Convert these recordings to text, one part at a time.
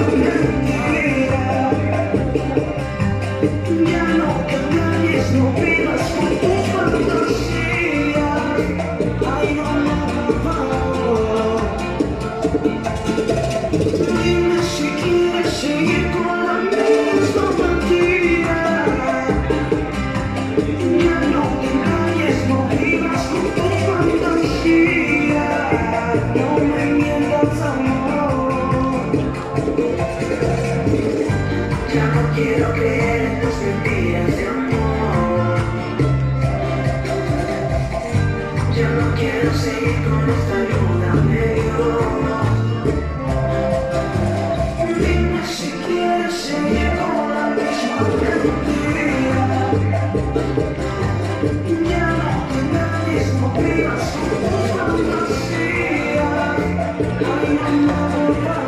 Thank you. quiero creer en tus mentiras de amor. Yo no quiero seguir con esta luna medio. Dime si quieres seguir con la misma mentira. Ya no que nadie escogió su fantasía. Ay, no.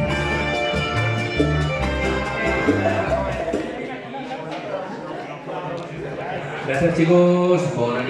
Gracias chicos por.